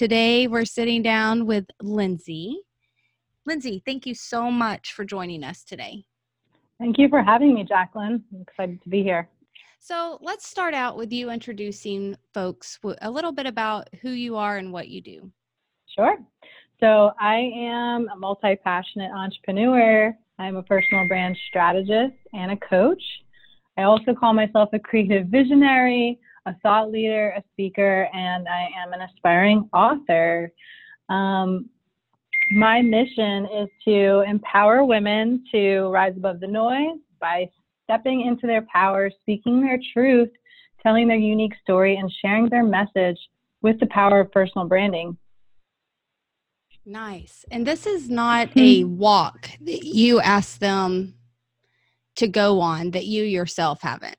Today we're sitting down with Lindsay. Lindsay, thank you so much for joining us today. Thank you for having me, Jacqueline. I'm excited to be here. So let's start out with you introducing folks a little bit about who you are and what you do. Sure. So I am a multi passionate entrepreneur. I'm a personal brand strategist and a coach. I also call myself a creative visionary, a thought leader, a speaker, and I am an aspiring author. Um, my mission is to empower women to rise above the noise by stepping into their power, speaking their truth, telling their unique story, and sharing their message with the power of personal branding. Nice. And this is not a walk that you ask them to go on that you yourself haven't.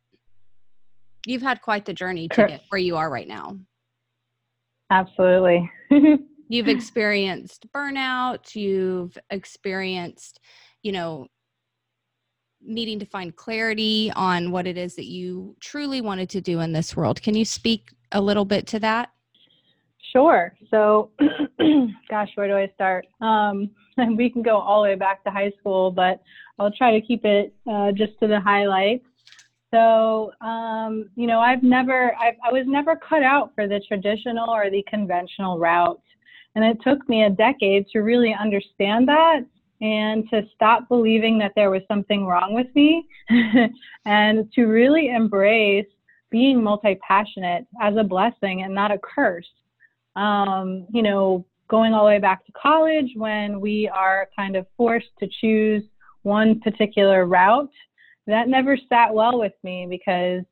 You've had quite the journey to get where you are right now. Absolutely. you've experienced burnout, you've experienced, you know, needing to find clarity on what it is that you truly wanted to do in this world. Can you speak a little bit to that? Sure. So, gosh, where do I start? Um, we can go all the way back to high school, but I'll try to keep it uh, just to the highlights. So, um, you know, I've never, I've, I was never cut out for the traditional or the conventional route. And it took me a decade to really understand that and to stop believing that there was something wrong with me and to really embrace being multi passionate as a blessing and not a curse. Um, you know, going all the way back to college when we are kind of forced to choose one particular route, that never sat well with me because,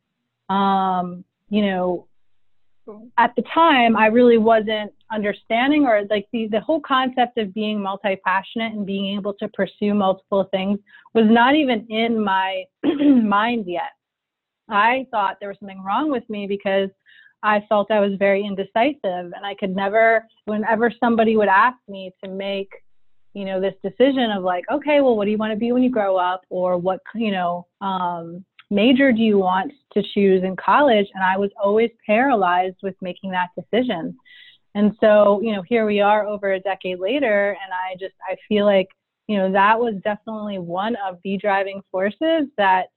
um, you know, at the time I really wasn't understanding or like the, the whole concept of being multi-passionate and being able to pursue multiple things was not even in my mind yet. I thought there was something wrong with me because I felt I was very indecisive and I could never whenever somebody would ask me to make you know this decision of like okay well what do you want to be when you grow up or what you know um major do you want to choose in college? And I was always paralyzed with making that decision. And so, you know, here we are over a decade later, and I just, I feel like, you know, that was definitely one of the driving forces that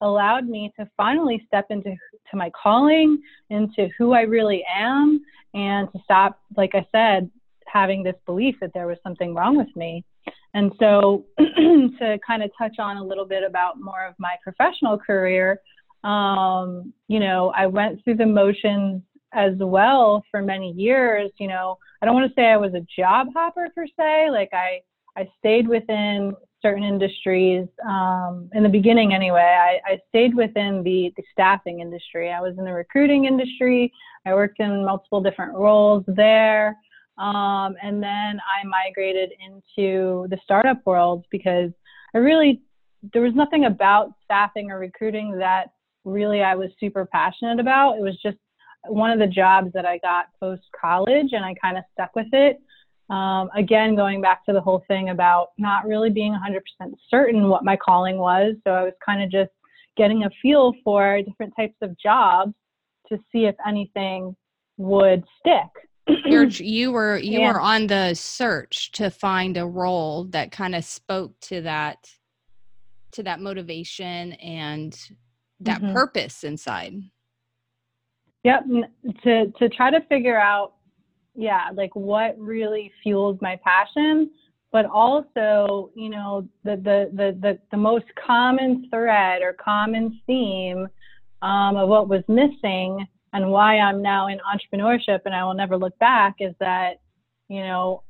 allowed me to finally step into to my calling, into who I really am, and to stop, like I said, having this belief that there was something wrong with me. And so, to kind of touch on a little bit about more of my professional career, um, you know, I went through the motions as well for many years. You know, I don't want to say I was a job hopper per se. Like I, I stayed within certain industries um, in the beginning anyway. I, I stayed within the, the staffing industry. I was in the recruiting industry. I worked in multiple different roles there. Um, and then I migrated into the startup world because I really, there was nothing about staffing or recruiting that really I was super passionate about. It was just one of the jobs that I got post college and I kind of stuck with it. Um, again, going back to the whole thing about not really being 100% certain what my calling was. So I was kind of just getting a feel for different types of jobs to see if anything would stick. You're, you were you yeah. were on the search to find a role that kind of spoke to that to that motivation and that mm-hmm. purpose inside yep to to try to figure out yeah like what really fuels my passion but also you know the the the the, the most common thread or common theme um, of what was missing and why I'm now in entrepreneurship and I will never look back is that, you know,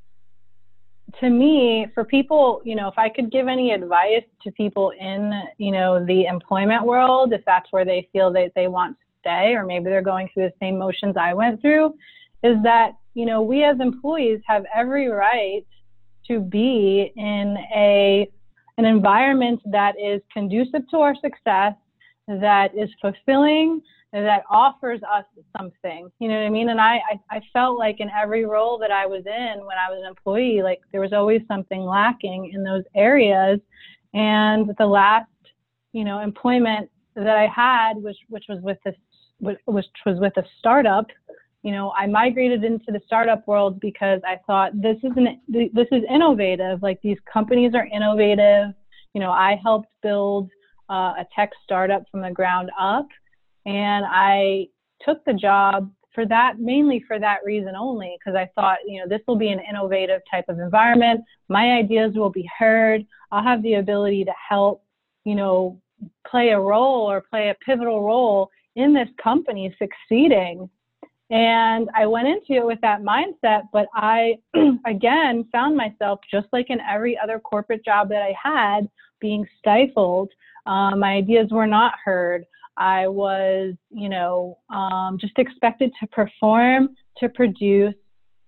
to me, for people, you know, if I could give any advice to people in, you know, the employment world, if that's where they feel that they want to stay, or maybe they're going through the same motions I went through, is that, you know, we as employees have every right to be in a an environment that is conducive to our success, that is fulfilling, that offers us something. You know what I mean? And I, I, I felt like in every role that I was in when I was an employee, like there was always something lacking in those areas. And the last, you know, employment that I had, which which was with this, which was with a startup, you know, I migrated into the startup world because I thought this is an, this is innovative. Like these companies are innovative. You know, I helped build uh, a tech startup from the ground up, and I took the job for that mainly for that reason only because I thought, you know, this will be an innovative type of environment. My ideas will be heard. I'll have the ability to help, you know, play a role or play a pivotal role in this company succeeding. And I went into it with that mindset, but I, again, found myself just like in every other corporate job that I had, being stifled. Um, my ideas were not heard. I was, you know, um, just expected to perform, to produce,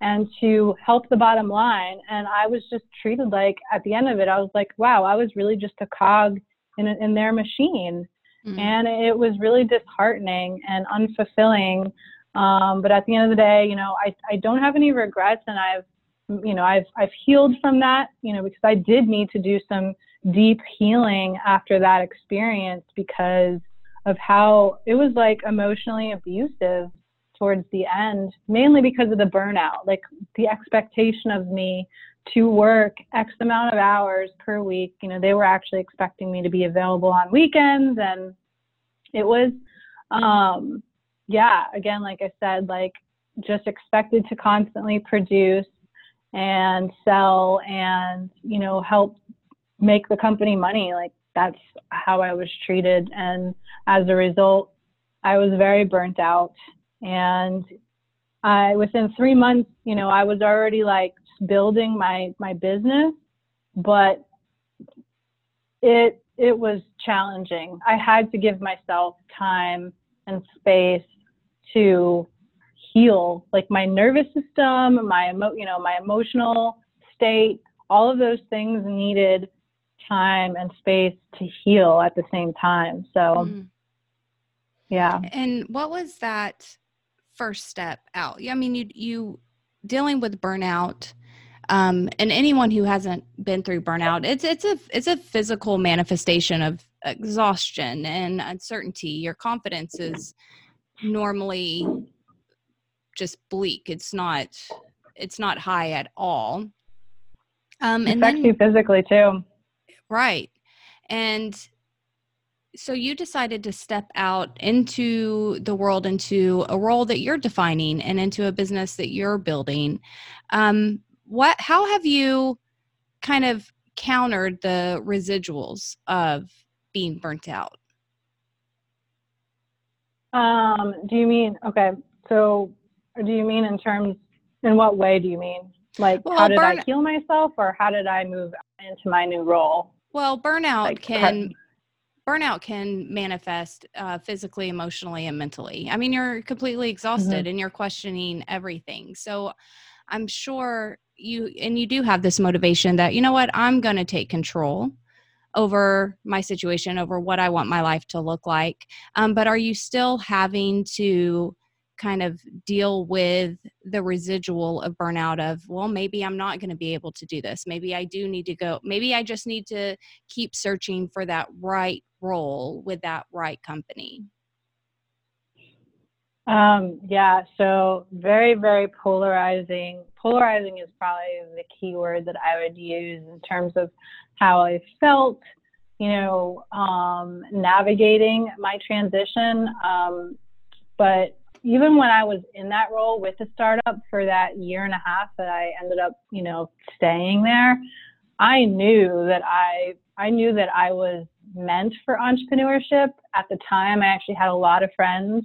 and to help the bottom line. And I was just treated like, at the end of it, I was like, wow, I was really just a cog in, in their machine. Mm-hmm. And it was really disheartening and unfulfilling. Um, but at the end of the day, you know, I, I don't have any regrets and I've, you know, I've, I've healed from that, you know, because I did need to do some deep healing after that experience because of how it was like emotionally abusive towards the end, mainly because of the burnout, like the expectation of me to work X amount of hours per week. You know, they were actually expecting me to be available on weekends and it was um yeah, again, like I said, like just expected to constantly produce and sell and, you know, help make the company money. Like that's how I was treated. And as a result, I was very burnt out. And I, within three months, you know, I was already like building my, my business, but it, it was challenging. I had to give myself time and space to heal like my nervous system my emo- you know my emotional state all of those things needed time and space to heal at the same time so mm. yeah and what was that first step out Yeah, i mean you you dealing with burnout um, and anyone who hasn't been through burnout it's it's a it's a physical manifestation of exhaustion and uncertainty your confidence is normally just bleak. It's not it's not high at all. Um, and then, you physically too. Right. And so you decided to step out into the world, into a role that you're defining, and into a business that you're building. Um, what? How have you kind of countered the residuals of being burnt out? Um, do you mean okay? So, do you mean in terms? In what way do you mean? Like, well, how did burn- I heal myself, or how did I move into my new role? Well, burnout like, can burnout can manifest uh, physically, emotionally, and mentally. I mean, you're completely exhausted mm-hmm. and you're questioning everything. So, I'm sure you and you do have this motivation that you know what I'm going to take control over my situation, over what I want my life to look like. Um, but are you still having to kind of deal with the residual of burnout of, well, maybe I'm not going to be able to do this. Maybe I do need to go. Maybe I just need to keep searching for that right role with that right company. Um, yeah, so very, very polarizing. Polarizing is probably the key word that I would use in terms of how I felt, you know, um, navigating my transition. Um, but even when I was in that role with the startup for that year and a half that I ended up, you know, staying there, I knew that I I knew that I was meant for entrepreneurship. At the time, I actually had a lot of friends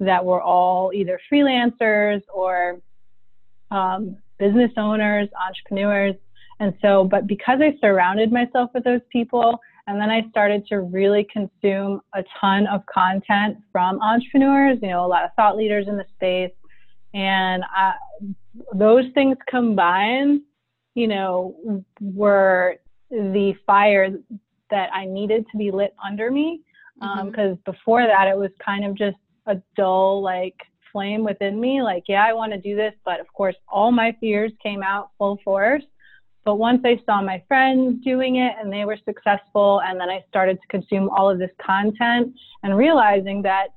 that were all either freelancers or um, business owners, entrepreneurs, and so, but because I surrounded myself with those people, and then I started to really consume a ton of content from entrepreneurs, you know, a lot of thought leaders in the space. And I, those things combined, you know, were the fire that I needed to be lit under me. Because um, mm-hmm. before that, it was kind of just a dull, like, flame within me. Like, yeah, I want to do this. But of course, all my fears came out full force. But once I saw my friends doing it and they were successful, and then I started to consume all of this content and realizing that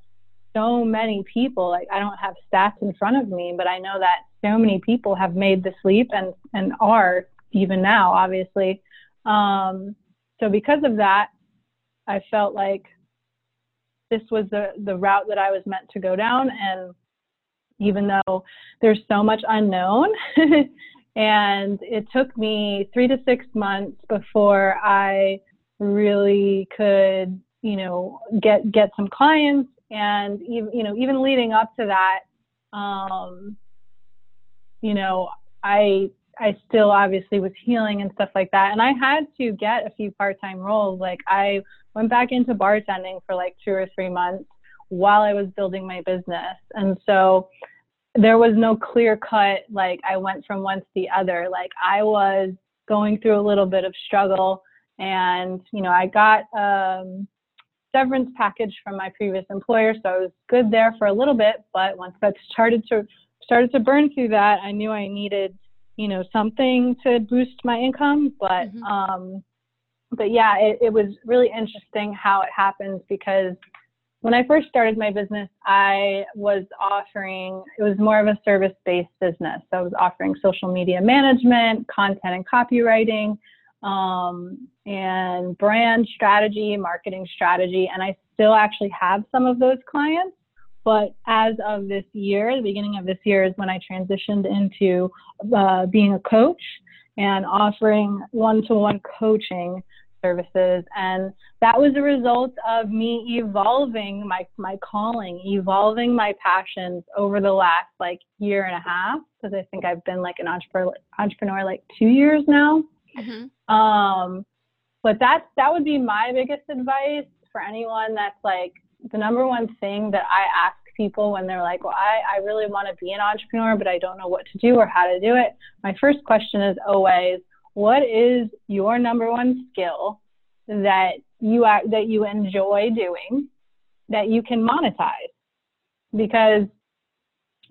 so many people, like I don't have stats in front of me, but I know that so many people have made the leap and, and are even now, obviously. Um, so because of that, I felt like this was the, the route that I was meant to go down. And even though there's so much unknown, and it took me three to six months before I really could, you know, get get some clients, and even you know even leading up to that, um, you know, I I still obviously was healing and stuff like that. And I had to get a few part time roles. Like I went back into bartending for like two or three months while I was building my business. And so there was no clear cut, like I went from one to the other. Like I was going through a little bit of struggle and, you know, I got um severance package from my previous employer. So I was good there for a little bit, but once that started to started to burn through that, I knew I needed you know something to boost my income but mm-hmm. um but yeah it, it was really interesting how it happens because when i first started my business i was offering it was more of a service based business. So i was offering social media management content and copywriting um, and brand strategy marketing strategy and i still actually have some of those clients. But as of this year, the beginning of this year is when I transitioned into uh, being a coach and offering one to one coaching services. And that was a result of me evolving my, my calling, evolving my passions over the last like year and a half. Because I think I've been like an entrepreneur, entrepreneur like two years now. Mm-hmm. Um, but that's, that would be my biggest advice for anyone that's like the number one thing that I ask people when they're like, well, I, I really want to be an entrepreneur, but I don't know what to do or how to do it. My first question is always, what is your number one skill that you are, that you enjoy doing that you can monetize? Because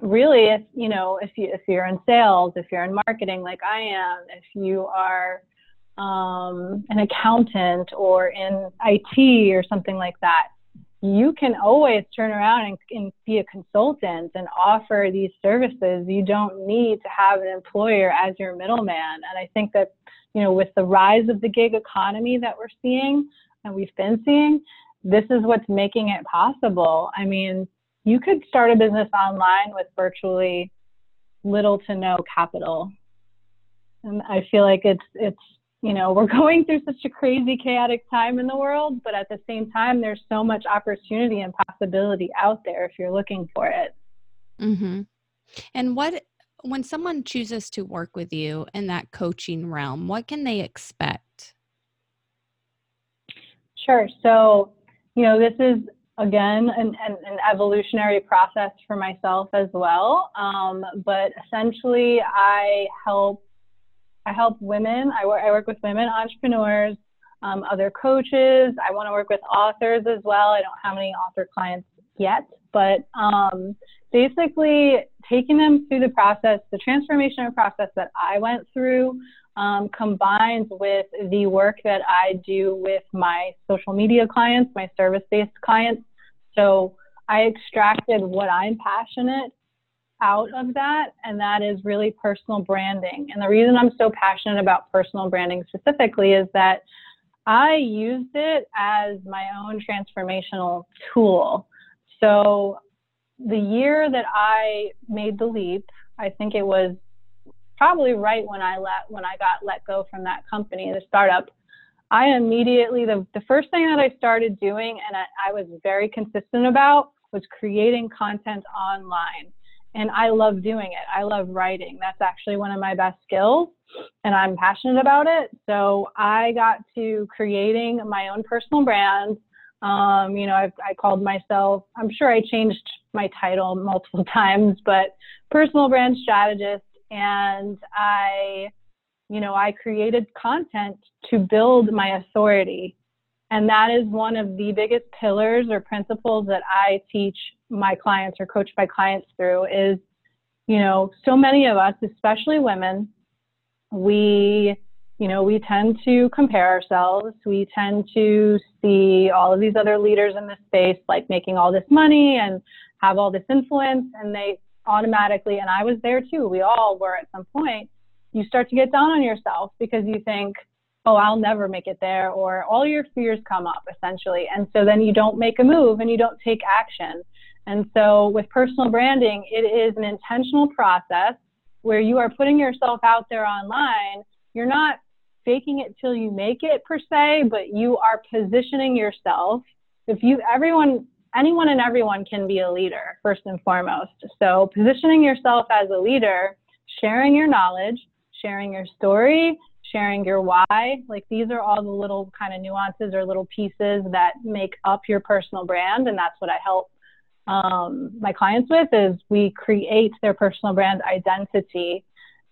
really, if you know, if you if you're in sales, if you're in marketing like I am, if you are um, an accountant or in IT or something like that, you can always turn around and, and, be a consultant and offer these services. You don't need to have an employer as your middleman. And I think that, you know, with the rise of the gig economy that we're seeing and we've been seeing, this is what's making it possible. I mean, you could start a business online with virtually little to no capital. And I feel like it's it's you know, we're going through such a crazy, chaotic time in the world, but at the same time, there's so much opportunity and possibility out there if you're looking for it. Mm-hmm. And what, when someone chooses to work with you in that coaching realm, what can they expect? Sure. So, you know, this is again an, an, an evolutionary process for myself as well. Um, but essentially, I help I help women. I work, I work with women entrepreneurs, um, other coaches. I want to work with authors as well. I don't have any author clients yet, but um, basically taking them through the process, the transformation process that I went through, um, combined with the work that I do with my social media clients, my service based clients. So I extracted what I'm passionate out of that, and that is really personal branding. And the reason I'm so passionate about personal branding specifically is that I used it as my own transformational tool. So the year that I made the leap, I think it was probably right when I let when I got let go from that company, the startup. I immediately the, the first thing that I started doing and I, I was very consistent about was creating content online and I love doing it. I love writing. That's actually one of my best skills and I'm passionate about it. So I got to creating my own personal brand. Um, you know, I've, I called myself, I'm sure I changed my title multiple times, but personal brand strategist. And I, you know, I created content to build my authority. And that is one of the biggest pillars or principles that I teach my clients or coach my clients through is, you know, so many of us, especially women, we you know, we tend to compare ourselves. We tend to see all of these other leaders in this space like making all this money and have all this influence, and they automatically, and I was there too, we all were at some point, you start to get down on yourself because you think, oh, I'll never make it there, or all your fears come up essentially. And so then you don't make a move and you don't take action. And so with personal branding, it is an intentional process where you are putting yourself out there online. You're not faking it till you make it per se, but you are positioning yourself. If you, everyone, anyone and everyone can be a leader first and foremost. So positioning yourself as a leader, sharing your knowledge, sharing your story, sharing your why. Like these are all the little kind of nuances or little pieces that make up your personal brand. And that's what I help um, my clients with is we create their personal brand identity.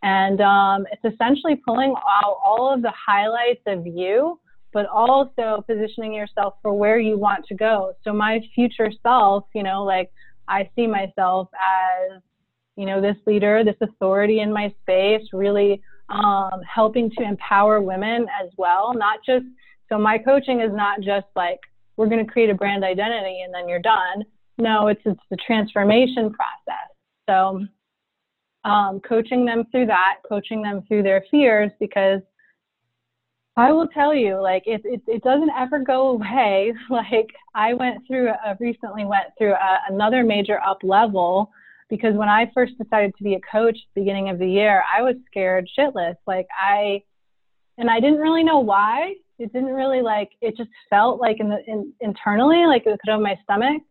And um, it's essentially pulling out all of the highlights of you, but also positioning yourself for where you want to go. So my future self, you know, like I see myself as, you know, this leader, this authority in my space, really um, helping to empower women as well. Not just, so my coaching is not just like, we're going to create a brand identity and then you're done. No, it's, it's the transformation process. So um, coaching them through that, coaching them through their fears, because I will tell you, like it, it, it doesn't ever go away. Like I went through, a, recently went through a, another major up level because when I first decided to be a coach at the beginning of the year, I was scared shitless. Like I, and I didn't really know why. It didn't really like, it just felt like in the, in, internally, like it could have my stomach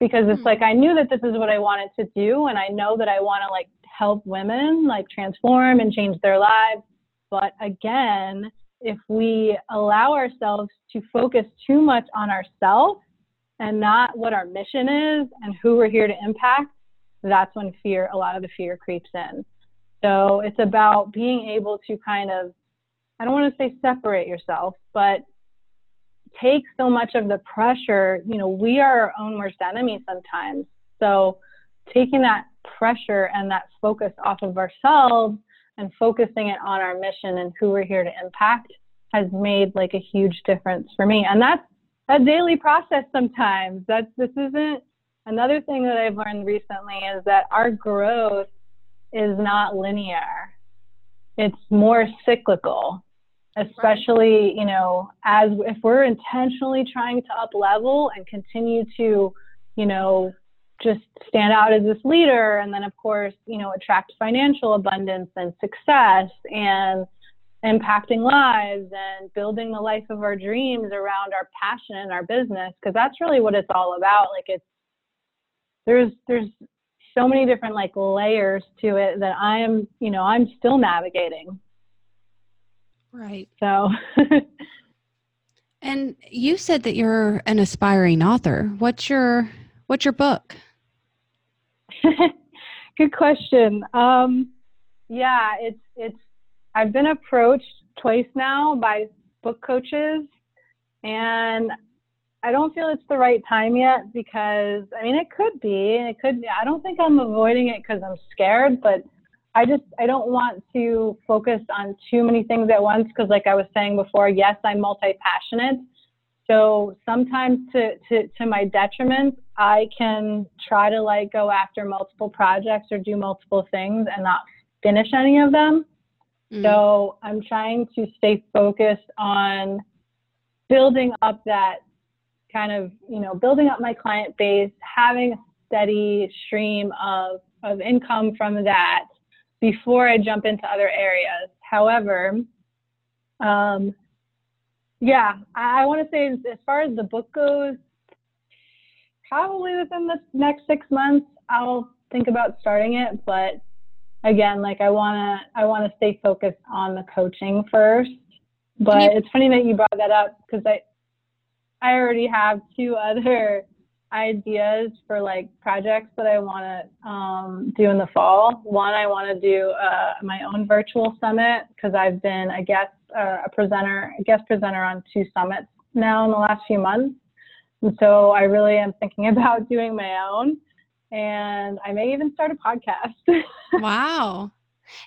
because it's like, hmm. I knew that this is what I wanted to do. And I know that I want to like help women like transform and change their lives. But again, if we allow ourselves to focus too much on ourselves and not what our mission is and who we're here to impact, that's when fear, a lot of the fear creeps in. So it's about being able to kind of, I don't want to say separate yourself, but take so much of the pressure. You know, we are our own worst enemy sometimes. So taking that pressure and that focus off of ourselves and focusing it on our mission and who we're here to impact has made like a huge difference for me. And that's a daily process sometimes. That's this isn't Another thing that I've learned recently is that our growth is not linear. It's more cyclical, especially, you know, as if we're intentionally trying to up level and continue to, you know, just stand out as this leader and then of course, you know, attract financial abundance and success and impacting lives and building the life of our dreams around our passion and our business because that's really what it's all about like it's there's there's so many different like layers to it that I am, you know, I'm still navigating. Right. So And you said that you're an aspiring author. What's your what's your book? Good question. Um yeah, it's it's I've been approached twice now by book coaches and I don't feel it's the right time yet because I mean it could be and it could I don't think I'm avoiding it because I'm scared but I just I don't want to focus on too many things at once because like I was saying before yes I'm multi-passionate so sometimes to, to to my detriment I can try to like go after multiple projects or do multiple things and not finish any of them mm. so I'm trying to stay focused on building up that kind of, you know, building up my client base, having a steady stream of, of income from that before I jump into other areas. However, um, yeah, I, I want to say as, as far as the book goes, probably within the next six months, I'll think about starting it. But again, like I wanna, I wanna stay focused on the coaching first. But you- it's funny that you brought that up because I, I already have two other ideas for like projects that I want to um, do in the fall. One, I want to do uh, my own virtual summit because I've been a guest, uh, a presenter, a guest presenter on two summits now in the last few months. And so I really am thinking about doing my own. And I may even start a podcast. wow.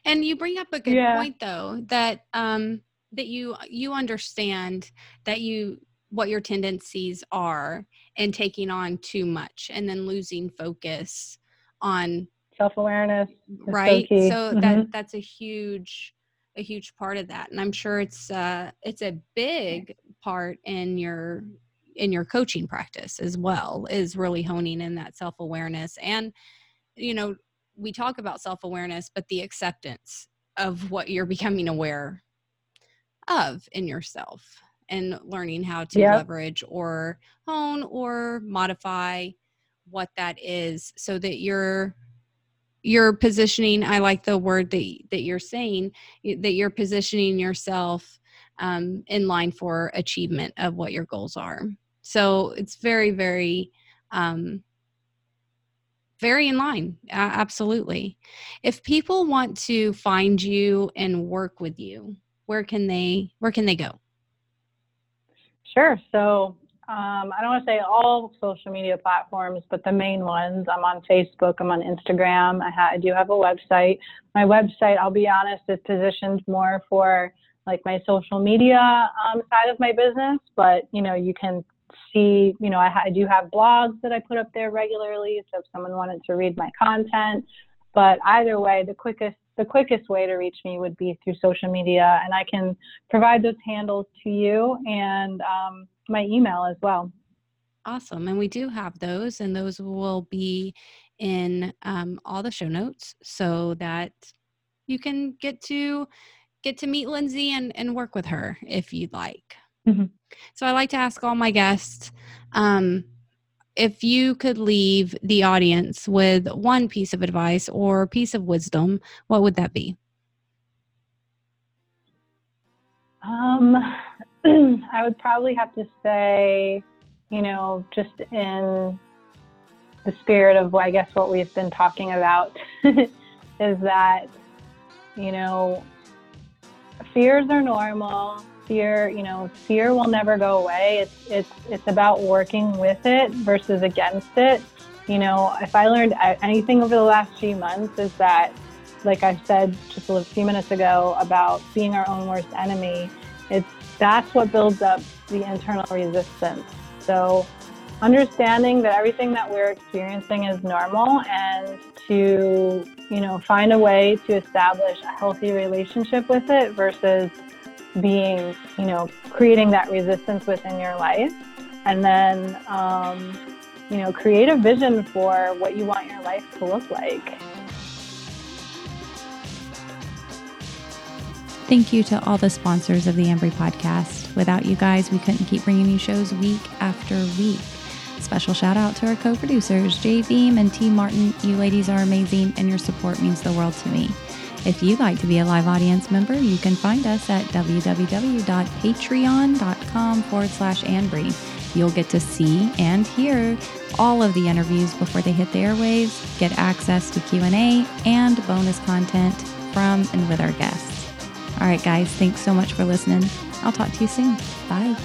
And you bring up a good yeah. point though that um that you you understand that you what your tendencies are and taking on too much and then losing focus on self-awareness right? so, so mm-hmm. that that's a huge a huge part of that and i'm sure it's uh it's a big part in your in your coaching practice as well is really honing in that self-awareness and you know we talk about self-awareness but the acceptance of what you're becoming aware of in yourself and learning how to yep. leverage or hone or modify what that is so that you're you're positioning i like the word that that you're saying that you're positioning yourself um, in line for achievement of what your goals are. So it's very very um, very in line uh, absolutely. If people want to find you and work with you where can they where can they go sure so um, I don't want to say all social media platforms, but the main ones. I'm on Facebook. I'm on Instagram. I, ha- I do have a website. My website, I'll be honest, is positioned more for like my social media um, side of my business. But you know, you can see, you know, I, ha- I do have blogs that I put up there regularly. So if someone wanted to read my content, but either way, the quickest the quickest way to reach me would be through social media, and I can provide those handles to you and um, my email as well. Awesome. And we do have those, and those will be in um, all the show notes so that you can get to get to meet Lindsay and, and work with her if you'd like. Mm-hmm. So I like to ask all my guests um, if you could leave the audience with one piece of advice or piece of wisdom, what would that be? Um, I would probably have to say, you know, just in the spirit of, I guess, what we've been talking about, is that, you know, fears are normal. Fear, you know, fear will never go away. It's it's it's about working with it versus against it. You know, if I learned anything over the last few months is that, like I said just a few minutes ago about being our own worst enemy, it's that's what builds up the internal resistance. So understanding that everything that we're experiencing is normal and to you know find a way to establish a healthy relationship with it versus being you know creating that resistance within your life and then um, you know create a vision for what you want your life to look like Thank you to all the sponsors of the Ambry podcast. Without you guys, we couldn't keep bringing you shows week after week. Special shout out to our co producers, Jay Beam and T. Martin. You ladies are amazing, and your support means the world to me. If you'd like to be a live audience member, you can find us at www.patreon.com forward slash Ambry. You'll get to see and hear all of the interviews before they hit the airwaves, get access to Q&A, and bonus content from and with our guests. All right, guys, thanks so much for listening. I'll talk to you soon. Bye.